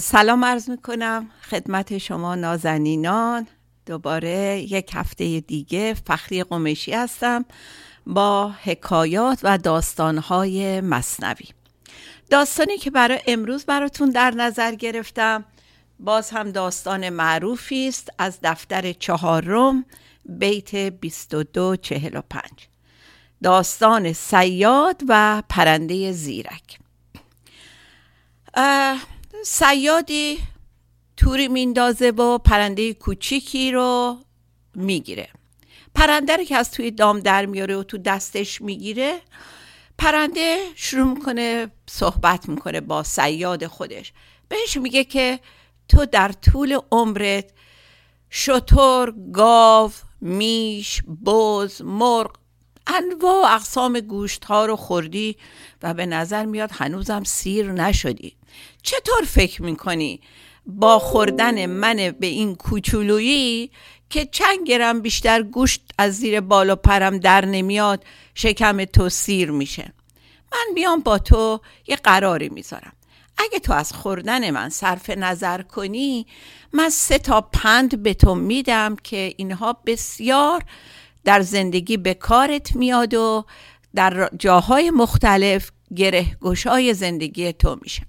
سلام عرض می‌کنم خدمت شما نازنینان. دوباره یک هفته دیگه فخری قمشی هستم با حکایات و داستانهای مصنوی. داستانی که برای امروز براتون در نظر گرفتم. باز هم داستان معروفی است از دفتر چهارم بیت 2245 داستان سیاد و پرنده زیرک. سیادی توری میندازه و پرنده کوچیکی رو می‌گیره. پرنده رو که از توی دام در میاره و تو دستش می‌گیره پرنده شروع می‌کنه صحبت می‌کنه با سیاد خودش. بهش میگه که تو در طول عمرت شطور، گاو، میش، بز، مرغ انواع اقسام گوشت ها رو خوردی و به نظر میاد هنوزم سیر نشدی. چطور فکر می‌کنی؟ با خوردن من به این کوچولویی که چند گرم بیشتر گوشت از زیر بالا پرم در نمیاد شکم تو سیر میشه. من بیام با تو یه قراری می‌ذارم. اگه تو از خوردن من صرف نظر کنی من سه تا پند به تو میدم که اینها بسیار در زندگی به کارت میاد و در جاهای مختلف گره گشای زندگی تو میشه.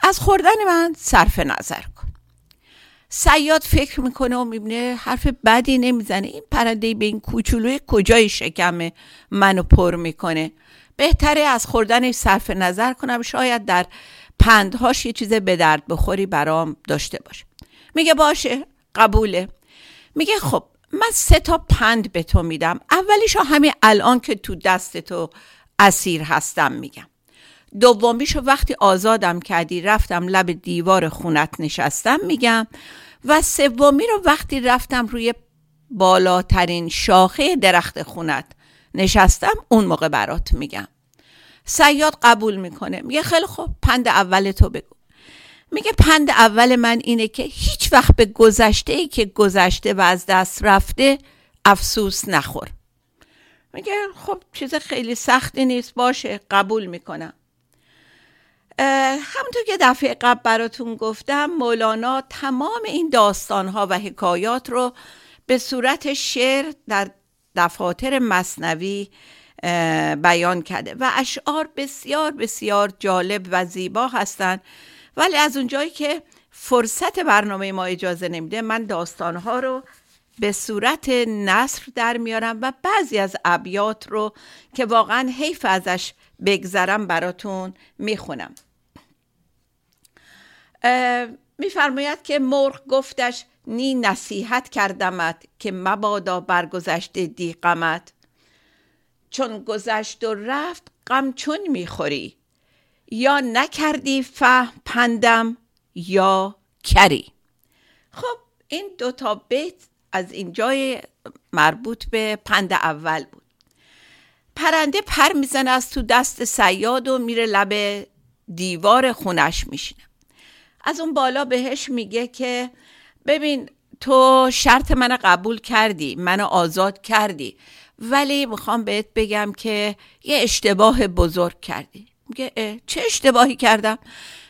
از خوردن من صرف نظر کن. سیاد فکر می‌کنه و می‌بینه حرف بدی نمی‌زنه. این پرنده به این کوچولوی کجای شکم منو پر می‌کنه. بهتره از خوردنش صرف نظر کنم. شاید در پندهاش یه چیز به درد بخوری برام داشته باشه. میگه باشه قبوله. میگه خب من سه تا پند به تو میدم. اولیشو همین الان که تو دست تو اسیر هستم میگم. دومیشو وقتی آزادم کردی رفتم لب دیوار خونت نشستم میگم. و سومی رو وقتی رفتم روی بالاترین شاخه درخت خونت نشستم اون موقع برات میگم. سیاد قبول می‌کنه. میگه خیلی خوب پند اول تو بگو. میگه پند اول من اینه که هیچ وقت به گذشته ای که گذشته و از دست رفته افسوس نخور. میگه خب چیز خیلی سختی نیست باشه قبول می‌کنم. همونطور که دفعه قبل براتون گفتم مولانا تمام این داستانها و حکایات رو به صورت شعر در دفاتر مصنوی بیان کرده و اشعار بسیار بسیار جالب و زیبا هستند. ولی از اونجایی که فرصت برنامه ما اجازه نمیده من داستانها رو به صورت نصر در میارم و بعضی از ابیات رو که واقعا حیف ازش بگذرم براتون می‌خونم. میفرماید که مرغ گفتش نی نصیحت کردمت که مبادا برگذشته دی غمت. چون گذشت و رفت غم چون می‌خوری؟ یا نکردی فهم پندم یا کری؟ خب این دو تا بیت از اینجای مربوط به پند اول بود. پرنده پر می‌زنه از تو دست سیاد و میره لب دیوار خونش میشینه. از اون بالا بهش میگه که ببین تو شرط من قبول کردی منو آزاد کردی ولی می‌خوام بهت بگم که یه اشتباه بزرگ کردی. میگه چه اشتباهی کردم؟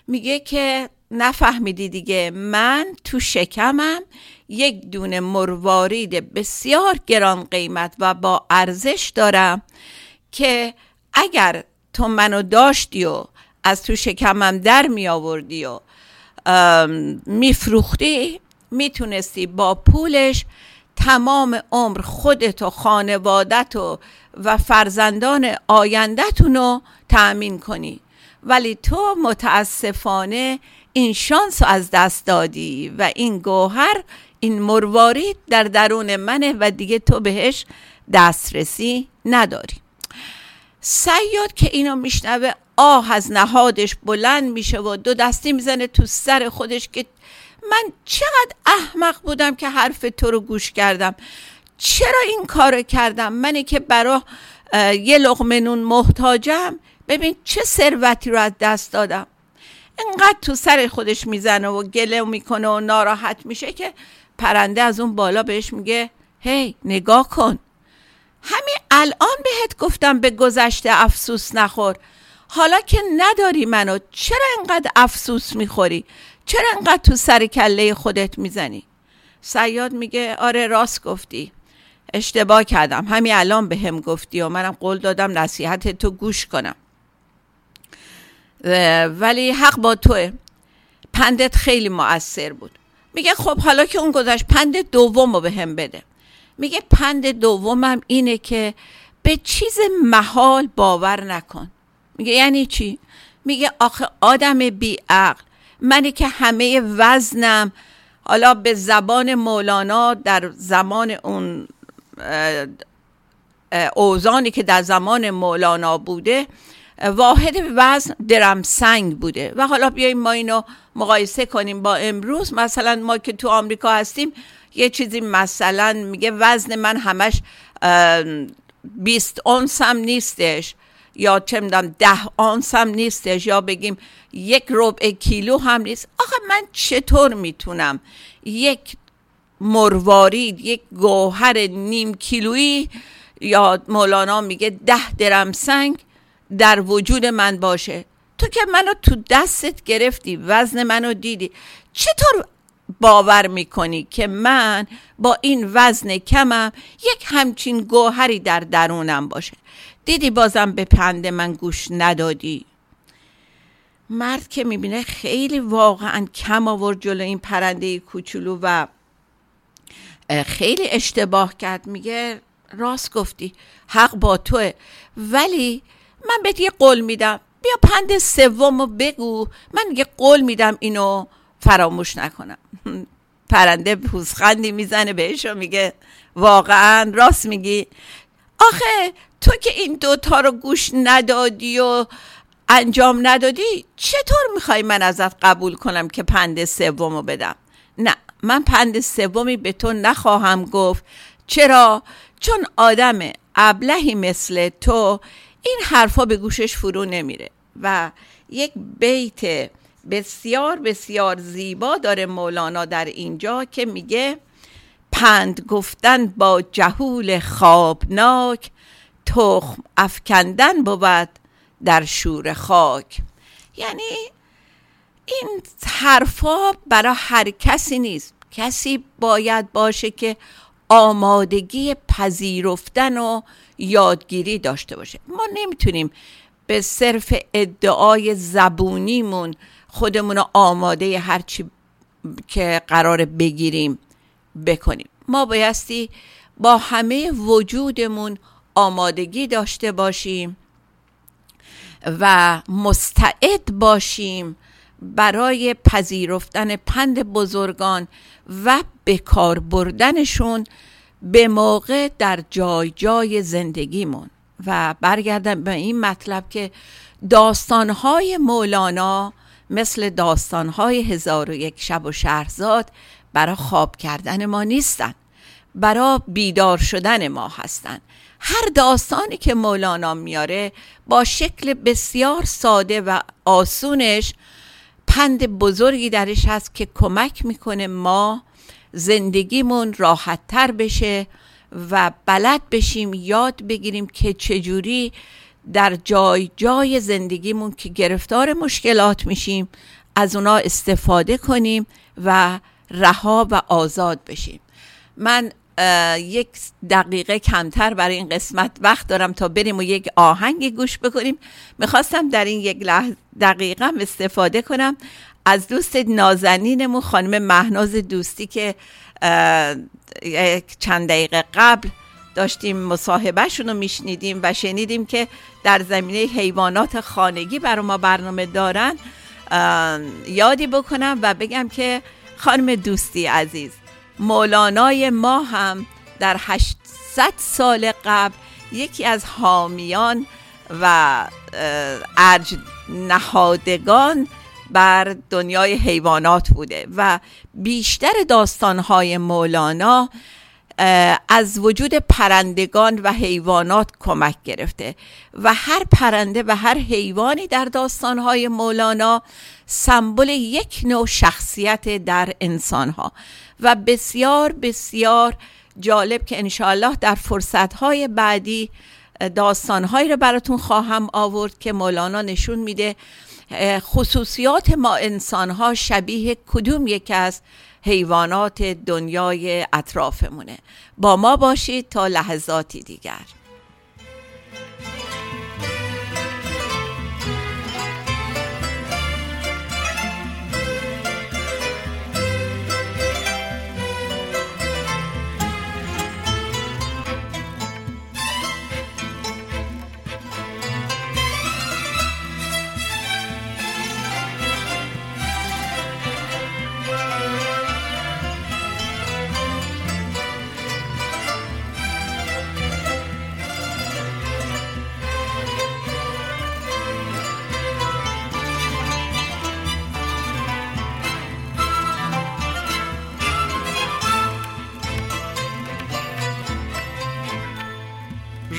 میگه که نفهمیدی دیگه من تو شکمم یک دونه مروارید بسیار گران قیمت و با ارزش دارم که اگر تو منو داشتی و از تو شکمم در می آوردی و میفروختی می‌تونستی با پولش تمام عمر خودت و خانوادت و و فرزندان آیندهتون رو تأمین کنی. ولی تو متاسفانه این شانس از دست دادی و این گوهر این مروارید در درون منه و دیگه تو بهش دسترسی نداری. سیاد که اینو میشنوه آه از نهادش بلند میشه و دو دستی می‌زنه تو سر خودش که من چقدر احمق بودم که حرف تو رو گوش کردم. چرا این کار کردم؟ منی که برا یه لغمه نون محتاجم. ببین چه ثروتی رو از دست دادم. انقدر تو سر خودش می‌زنه و گله می‌کنه و ناراحت میشه که پرنده از اون بالا بهش میگه هی نگاه کن. همین الان بهت گفتم به گذشته افسوس نخور. حالا که نداری منو چرا انقدر افسوس می‌خوری؟ چرا انقدر تو سر کله خودت می‌زنی؟ سیاد میگه آره راست گفتی. اشتباه کردم. همین الان به هم گفتی و منم قول دادم نصیحت تو گوش کنم. ولی حق با توه. پندت خیلی مؤثر بود. میگه خب حالا که اون گذشت پند دوم رو به هم بده. میگه پند دومم اینه که به چیز محال باور نکن. میگه یعنی چی؟ میگه آخه آدم بیعقل منی که همه وزنم حالا به زبان مولانا در زمان اون اوزانی که در زمان مولانا بوده واحد وزن درم سنگ بوده. و حالا بیاییم ما اینو مقایسه کنیم با امروز. مثلا ما که تو آمریکا هستیم یه چیزی مثلا میگه وزن من همش 20 اونس هم نیستش. یا چه می‌دونم ده آنس هم نیستش یا بگیم یک ربع کیلو هم نیست. آخه من چطور می‌تونم یک مروارید یک گوهر نیم کیلویی یا مولانا میگه ده درم سنگ در وجود من باشه؟ تو که منو تو دستت گرفتی وزن منو دیدی. چطور باور می‌کنی که من با این وزن کمم یک همچین گوهری در درونم باشه؟ دیدی بازم به پند من گوش ندادی؟ مرد که می‌بینه خیلی واقعا کم آورد جلو این پرنده کوچولو و خیلی اشتباه کرد. میگه راست گفتی حق با توه. ولی من بهت یه قول میدم. بیا پند سوم بگو. من یه قول میدم اینو فراموش نکنم. پرنده پوزخندی می‌زنه بهش و میگه واقعا راست میگی. آخه تو که این دوتا رو گوش ندادی و انجام ندادی چطور می‌خوای من ازت قبول کنم که پند سوم رو بدم؟ نه من پند سومی به تو نخواهم گفت. چرا؟ چون آدم ابلهی مثل تو این حرفا به گوشش فرو نمیره و یک بیت بسیار بسیار زیبا داره مولانا در اینجا که میگه پند گفتن با جهول خوابناک تخم افکندن بود در شور خاک. یعنی این حرفا برای هر کسی نیست. کسی باید باشه که آمادگی پذیرفتن و یادگیری داشته باشه. ما نمی‌تونیم به صرف ادعای زبونیمون خودمون رو آماده هرچی که قرار بگیریم بکنیم. ما بایستی با همه وجودمون آمادگی داشته باشیم و مستعد باشیم برای پذیرفتن پند بزرگان و به کار بردنشون به موقع در جای جای زندگیمون. و برگردم به این مطلب که داستانهای مولانا مثل داستانهای هزار و یک شب و شهرزاد برای خواب کردن ما نیستن. برای بیدار شدن ما هستند هر داستانی که مولانا میاره با شکل بسیار ساده و آسونش پند بزرگی درش هست که کمک می‌کنه ما زندگیمون راحت تر بشه و بلد بشیم یاد بگیریم که چجوری در جای جای زندگیمون که گرفتار مشکلات میشیم از اونا استفاده کنیم و رها و آزاد بشیم. من یک دقیقه کمتر برای این قسمت وقت دارم تا بریم و یک آهنگ گوش بکنیم. می‌خواستم در این یک دقیقه استفاده کنم از دوست نازنینمون خانم مهناز دوستی که چند دقیقه قبل داشتیم مصاحبهشون رو میشنیدیم و شنیدیم که در زمینه حیوانات خانگی برای ما برنامه دارن. یادی بکنم و بگم که خانم دوستی عزیز مولانای ما هم در 800 سال قبل یکی از حامیان و ارج نهادگان بر دنیای حیوانات بوده و بیشتر داستانهای مولانا از وجود پرندگان و حیوانات کمک گرفته و هر پرنده و هر حیوانی در داستانهای مولانا سمبل یک نوع شخصیت در انسانها. و بسیار بسیار جالب که انشاءالله در فرصتهای بعدی داستانهایی رو براتون خواهم آورد که مولانا نشون میده خصوصیات ما انسانها شبیه کدوم یک از حیوانات دنیای اطرافمونه. با ما باشید تا لحظاتی دیگر.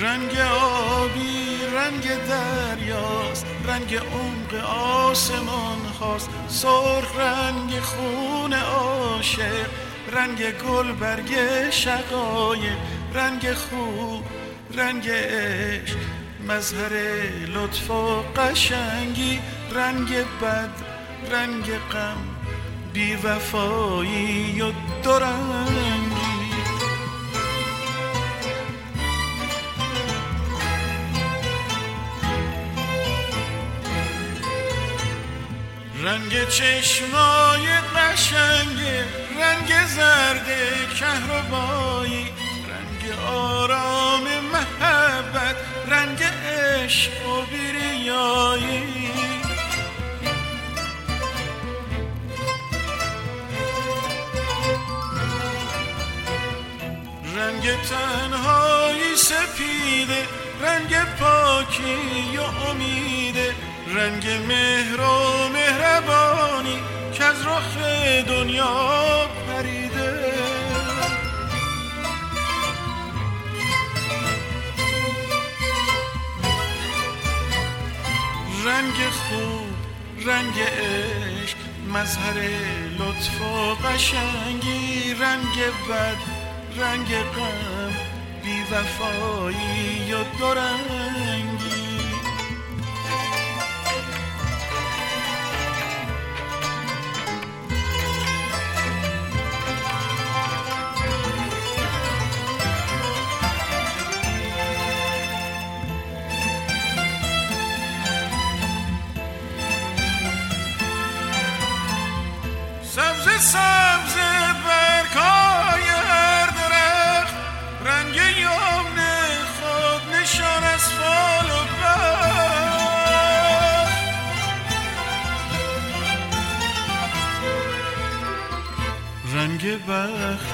رنگ آبی رنگ دریاست رنگ عمق آسمان هاست. سرخ رنگ خون عاشق رنگ گل برگ شقایق رنگ خوب رنگ عشق. مظهر لطف و قشنگی رنگ بد رنگ غم. بی وفایی و درنگی رنگ چشمای قشنگ رنگ زرد کهربایی رنگ آرام محبت رنگ عشق و بیریایی. رنگ تنهایی سپیده رنگ پاکی و امیده. رنگ مهر و مهربانی که از رخ دنیا پریده. رنگ خوب رنگ عشق مظهر لطف و قشنگی رنگ بد رنگ غم بی وفایی و دورنگی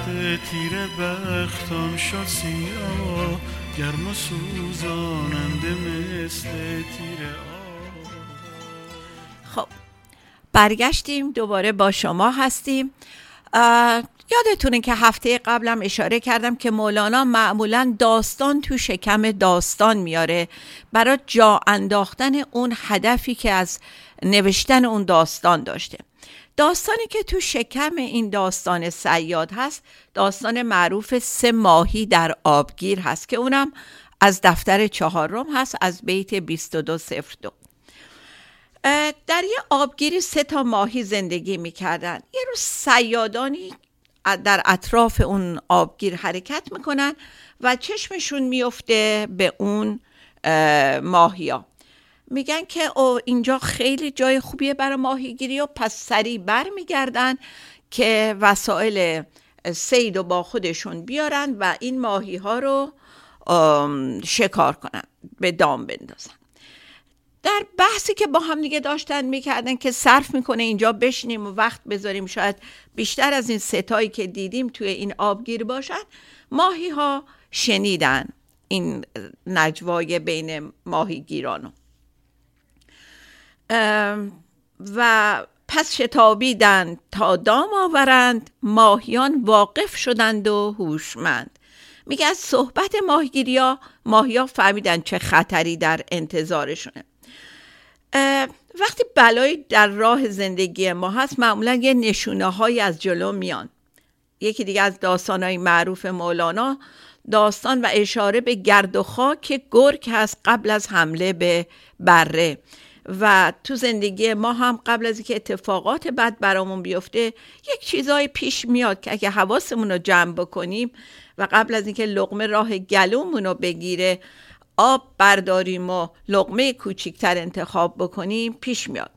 بخت تیر بختان شد سیاه گرم و سوزاننده مثل تیر آه خب برگشتیم دوباره با شما هستیم. یادتونه که هفته قبلم اشاره کردم که مولانا معمولا داستان تو شکم داستان میاره. برای جا انداختن اون هدفی که از نوشتن اون داستان داشته. داستانی که تو شکم این داستان سیاد هست داستان معروف سه ماهی در آبگیر هست که اونم از دفتر چهارم هست از بیت 2202 در یه آبگیری سه تا ماهی زندگی می‌کردن. یه روز سیادانی در اطراف اون آبگیر حرکت می‌کنن و چشمشون میفته به اون ماهیا. میگن که او اینجا خیلی جای خوبیه برای ماهیگیری و پس سریع بر میگردن که وسایل سید و با خودشون بیارن و این ماهی ها رو شکار کنن به دام بندازن. در بحثی که با هم دیگه داشتن می‌کردن که صرف می‌کنه اینجا بشینیم و وقت بذاریم شاید بیشتر از این ستایی که دیدیم توی این آبگیر باشن ماهی ها شنیدن این نجوای بین ماهیگیرانو و پس شتابیدند تا دام آورند ماهیان واقف شدند و هوشمند. میگه از صحبت ماهگیری ها ماهیا فهمیدن چه خطری در انتظارشونه. وقتی بلایی در راه زندگی ما هست معمولا یه نشونه های از جلو میان. یکی دیگه از داستان های معروف مولانا داستان و اشاره به گرد و خاک گرگ هست قبل از حمله به بره. و تو زندگی ما هم قبل از اینکه اتفاقات بد برامون بیفته یک چیزای پیش میاد که اگه حواسمون رو جمع بکنیم و قبل از اینکه لقمه راه گلومون رو بگیره آب برداریم و لقمه کوچیکتر انتخاب بکنیم پیش میاد.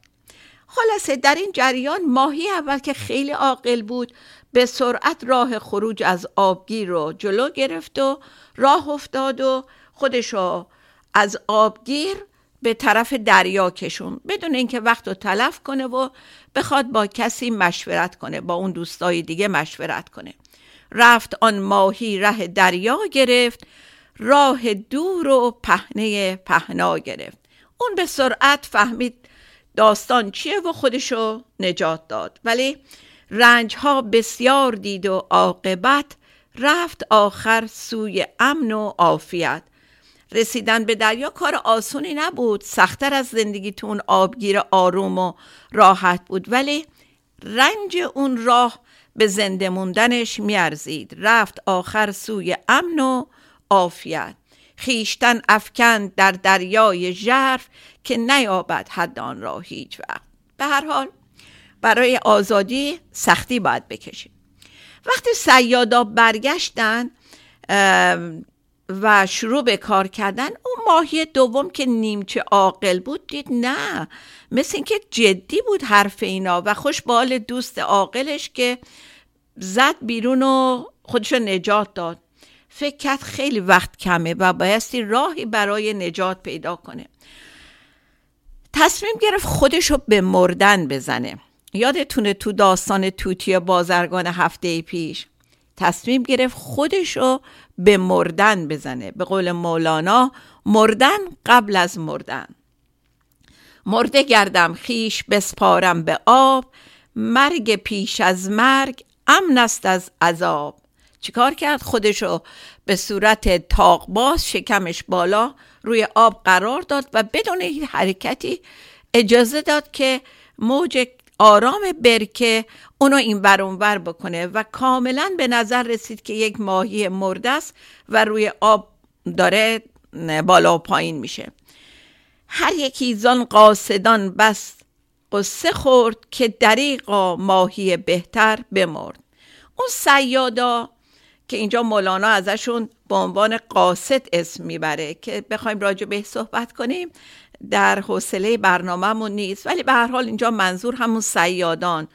خلاصه در این جریان ماهی اول که خیلی عاقل بود به سرعت راه خروج از آبگیر رو جلو گرفت و راه افتاد و خودشو از آبگیر به طرف دریا کشون بدون اینکه وقت رو تلف کنه و بخواد با کسی مشورت کنه با اون دوستای دیگه مشورت کنه. رفت آن ماهی ره دریا گرفت راه دور و پهنه پهنا گرفت. اون به سرعت فهمید داستان چیه و خودشو نجات داد. ولی رنج ها بسیار دید و عاقبت رفت آخر سوی امن و عافیت. رسیدن به دریا کار آسونی نبود. سختتر از زندگیتون آبگیر آروم و راحت بود. ولی رنج اون راه به زنده موندنش میارزید. رفت آخر سوی امن و عافیت. خیشتن افکند در دریای ژرف که نیابد حد آن را هیچ وقت. به هر حال برای آزادی سختی باید بکشید وقتی سیادا برگشتن و شروع به کار کردن اون ماهی دوم که نیمچه عاقل بود دید نه. مثل اینکه جدی بود حرف اینا و خوش بال دوست عاقلش که زد بیرون و خودشو نجات داد. فکر کرد خیلی وقت کمه و بایستی راهی برای نجات پیدا کنه. تصمیم گرفت خودشو به مردن بزنه. یادتونه تو داستان توتی بازرگان هفته پیش؟ تصمیم گرفت خودشو به مردن بزنه. به قول مولانا مردن قبل از مردن. مرده گردم خیش بسپارم به آب. مرگ پیش از مرگ امن است از عذاب. چیکار کرد خودشو به صورت تاقباز شکمش بالا روی آب قرار داد و بدون هیچ حرکتی اجازه داد که موج آرام برکه اونو این ور بکنه و کاملا به نظر رسید که یک ماهی مرده است و روی آب داره بالا و پایین میشه. هر یکی زان قاصدان بس قصه خورد که دریقا ماهی بهتر بمرد. اون سیادا که اینجا مولانا ازشون به عنوان قاصد اسم می‌بره که بخوایم راجع به صحبت کنیم در حوصله برنامهمون نیست. ولی به هر حال اینجا منظور همون سیادان.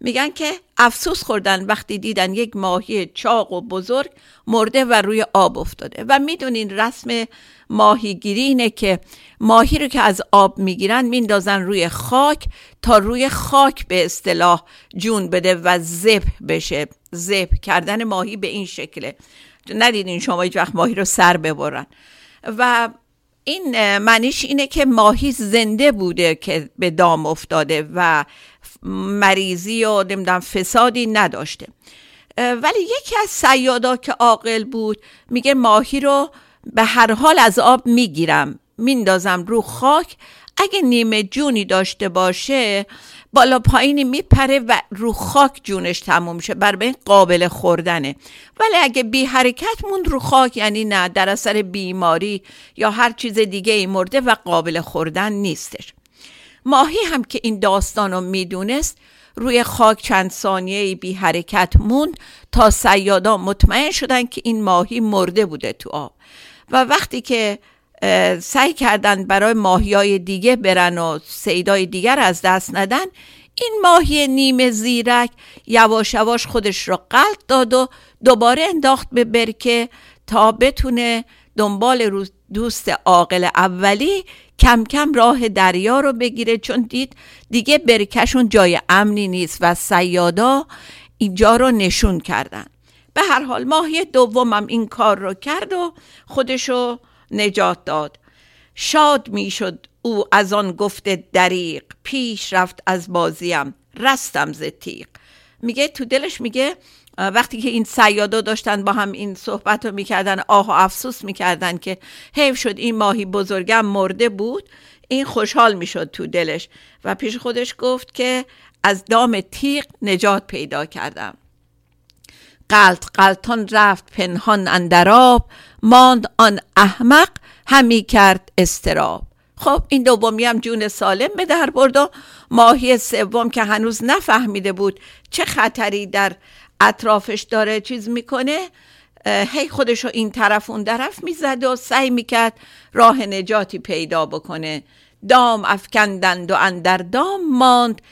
میگن که افسوس خوردن وقتی دیدن یک ماهی چاق و بزرگ مرده و روی آب افتاده. و می‌دونین رسم ماهیگیری اینه که ماهی رو که از آب می‌گیرن میندازن روی خاک تا روی خاک به اصطلاح جون بده و زب بشه. زب کردن ماهی به این شکله. ندیدین شما هیچ وقت ماهی رو سر ببرن. و این معنیش اینه که ماهی زنده بوده که به دام افتاده و مریضی و نمی‌دونم فسادی نداشته. ولی یکی از سیادا که عاقل بود میگه ماهی رو به هر حال از آب می‌گیرم. میندازم رو خاک. اگه نیمه جونی داشته باشه بالا پایینی میپره و رو خاک جونش تموم میشه. بر این قابل خوردنه. ولی اگه بی حرکت موند رو خاک یعنی نه در اثر بیماری یا هر چیز دیگه ای مرده و قابل خوردن نیستش. ماهی هم که این داستان رو می‌دونست روی خاک چند ثانیه بی حرکت موند تا سیادا مطمئن شدن که این ماهی مرده بوده تو آب. و وقتی که سعی کردن برای ماهی های دیگه برن و سیدای دیگر از دست ندن این ماهی نیمه زیرک یواش یواش خودش را قلط داد و دوباره انداخت به برکه تا بتونه دنبال دوست عاقل اولی کم کم راه دریا رو بگیره چون دید دیگه برکشون جای امنی نیست و سیادا اینجا رو نشون کردن. به هر حال ماهی دومم این کار رو کرد و خودشو نجات داد. شاد می‌شد او از آن گفته دریق پیش رفت از بازیم رستم ز تیغ. میگه تو دلش میگه وقتی که این سیادا داشتن با هم این صحبت رو می‌کردن آه و افسوس می‌کردن که حیف شد این ماهی بزرگم مرده بود این خوشحال می‌شد تو دلش. و پیش خودش گفت که از دام تیغ نجات پیدا کردم. قلط قلطان رفت پنهان اندراب ماند آن احمق همی کرد استراب خب این دومی هم جون سالم به در برد و ماهی سوم که هنوز نفهمیده بود چه خطری در اطرافش داره چیز می‌کنه هی خودش رو این طرف اون طرف می‌زد و سعی می‌کرد راه نجاتی پیدا بکنه. دام افکندند و اندر دام ماند.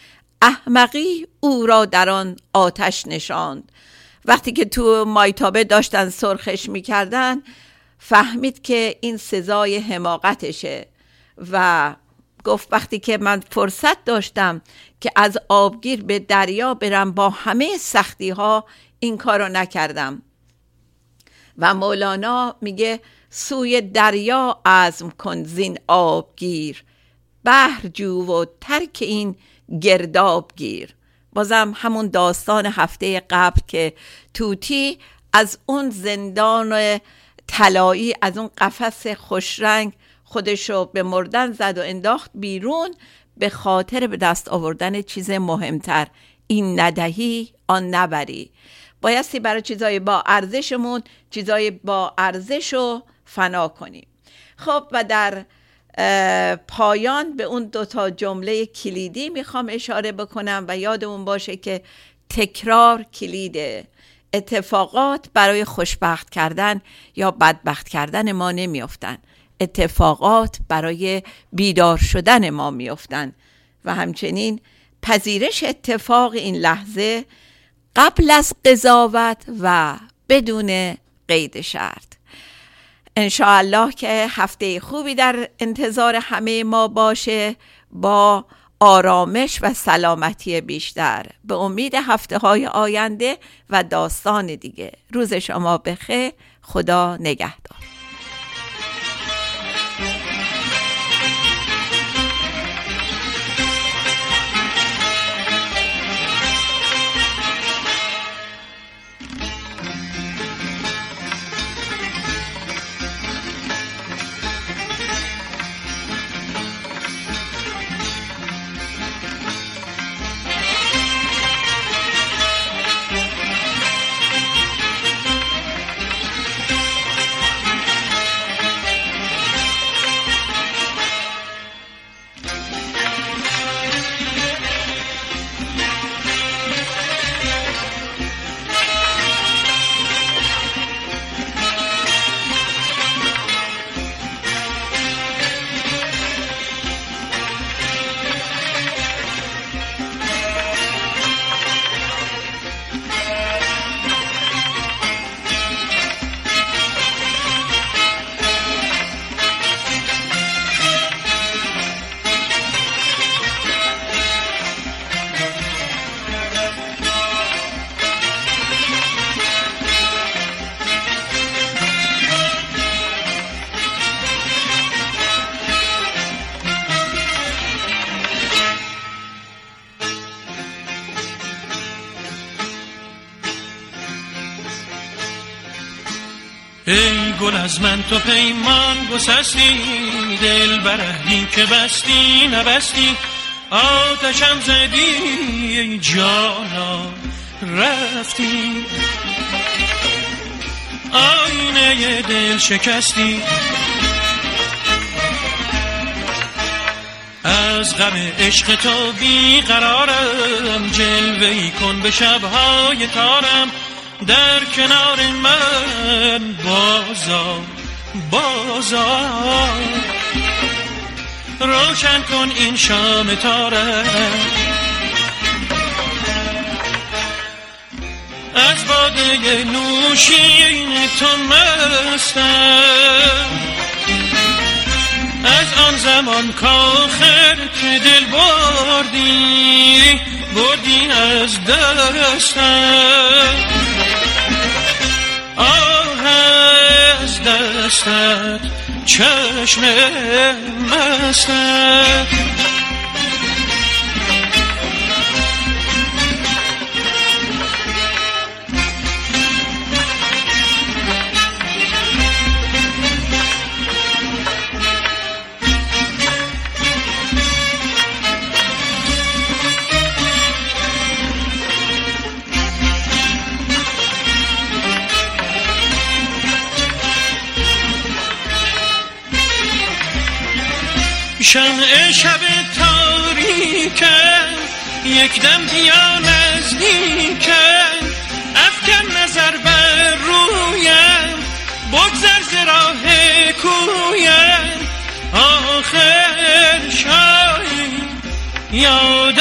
احمقی او را در آن آتش نشاند. وقتی که تو مایتابه داشتن سرخش می‌کردن فهمید که این سزای حماقتشه. و گفت وقتی که من فرصت داشتم که از آبگیر به دریا برم با همه سختی ها این کارو نکردم. و مولانا میگه سوی دریا عزم کن زین آبگیر بحر جو و ترک این گرداب گیر بازم همون داستان هفته قبل که توتی از اون زندان طلایی از اون قفس خوشرنگ خودشو به مردن زد و انداخت بیرون به خاطر به دست آوردن چیز مهمتر. این ندهی آن نبری. بایستی برای چیزای با ارزشمون چیزای با ارزش رو فنا کنیم. خب و در پایان به اون دوتا جمله کلیدی می‌خوام اشاره بکنم و یادمون باشه که تکرار کلیده اتفاقات برای خوشبخت کردن یا بدبخت کردن ما نمیافتن. اتفاقات برای بیدار شدن ما میافتن و همچنین پذیرش اتفاق این لحظه قبل از قضاوت و بدون قید شرط. انشاءالله که هفته خوبی در انتظار همه ما باشه با آرامش و سلامتی بیشتر. به امید هفته های آینده و داستان دیگه. روز شما بخیر. خدا نگهدار. تو پیمان گسستی دل برهی که بستی نبستی. آتشم زدی ای جانا رفتی. آینه دل شکستی. از غم عشق تو بیقرارم جلوه کن به شبهای تارم. در کنار من بازا بازا روشن کن این شام تاره. از باده نوشین تو مستم. از آن زمان کاخر که دل بردی بردی از دستم. آه از دستت چشم مستم شب تاریکم یک دم بیا نزدیکم افکن نظر بر رویم بگذر ز کویم. آخر شایی یاد